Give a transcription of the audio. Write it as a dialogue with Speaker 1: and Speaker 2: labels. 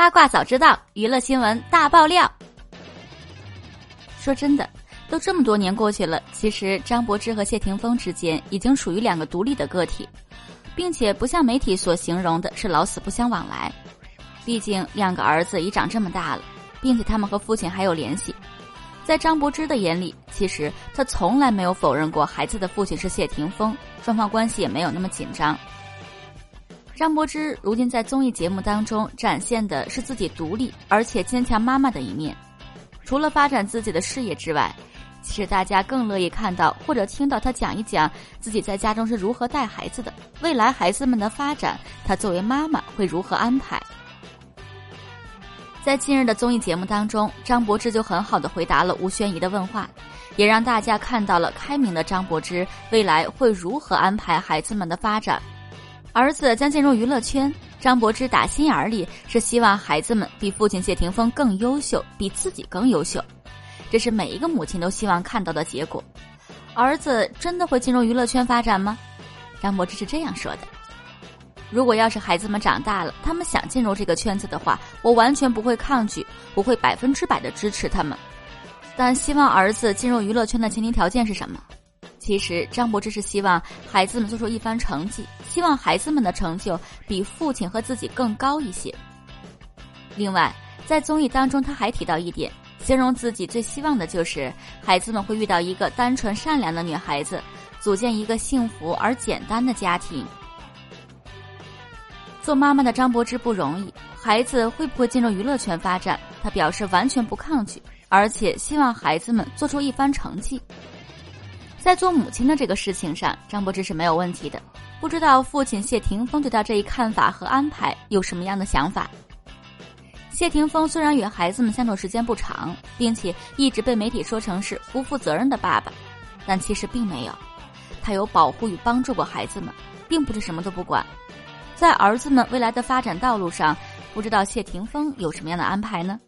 Speaker 1: 八卦早知道，娱乐新闻大爆料。说真的，都这么多年过去了，其实张柏芝和谢霆锋之间已经属于两个独立的个体，并且不像媒体所形容的是老死不相往来。毕竟两个儿子已长这么大了，并且他们和父亲还有联系。在张柏芝的眼里，其实她从来没有否认过孩子的父亲是谢霆锋，双方关系也没有那么紧张。张柏芝如今在综艺节目当中展现的是自己独立而且坚强妈妈的一面。除了发展自己的事业之外，其实大家更乐意看到或者听到她讲一讲自己在家中是如何带孩子的，未来孩子们的发展，她作为妈妈会如何安排。在近日的综艺节目当中，张柏芝就很好的回答了吴宣仪的问话，也让大家看到了开明的张柏芝未来会如何安排孩子们的发展。儿子将进入娱乐圈，张柏芝打心眼里是希望孩子们比父亲谢霆锋更优秀，比自己更优秀，这是每一个母亲都希望看到的结果。儿子真的会进入娱乐圈发展吗？张柏芝是这样说的：“如果要是孩子们长大了，他们想进入这个圈子的话，我完全不会抗拒，我会百分之百的支持他们。但希望儿子进入娱乐圈的前提条件是什么？”其实张柏芝是希望孩子们做出一番成绩，希望孩子们的成就比父亲和自己更高一些。另外，在综艺当中，他还提到一点，形容自己最希望的就是孩子们会遇到一个单纯善良的女孩子，组建一个幸福而简单的家庭。做妈妈的张柏芝不容易，孩子会不会进入娱乐圈发展，她表示完全不抗拒，而且希望孩子们做出一番成绩。在做母亲的这个事情上，张柏芝是没有问题的。不知道父亲谢霆锋对他这一看法和安排有什么样的想法？谢霆锋虽然与孩子们相处时间不长，并且一直被媒体说成是不负责任的爸爸，但其实并没有。他有保护与帮助过孩子们，并不是什么都不管。在儿子们未来的发展道路上，不知道谢霆锋有什么样的安排呢？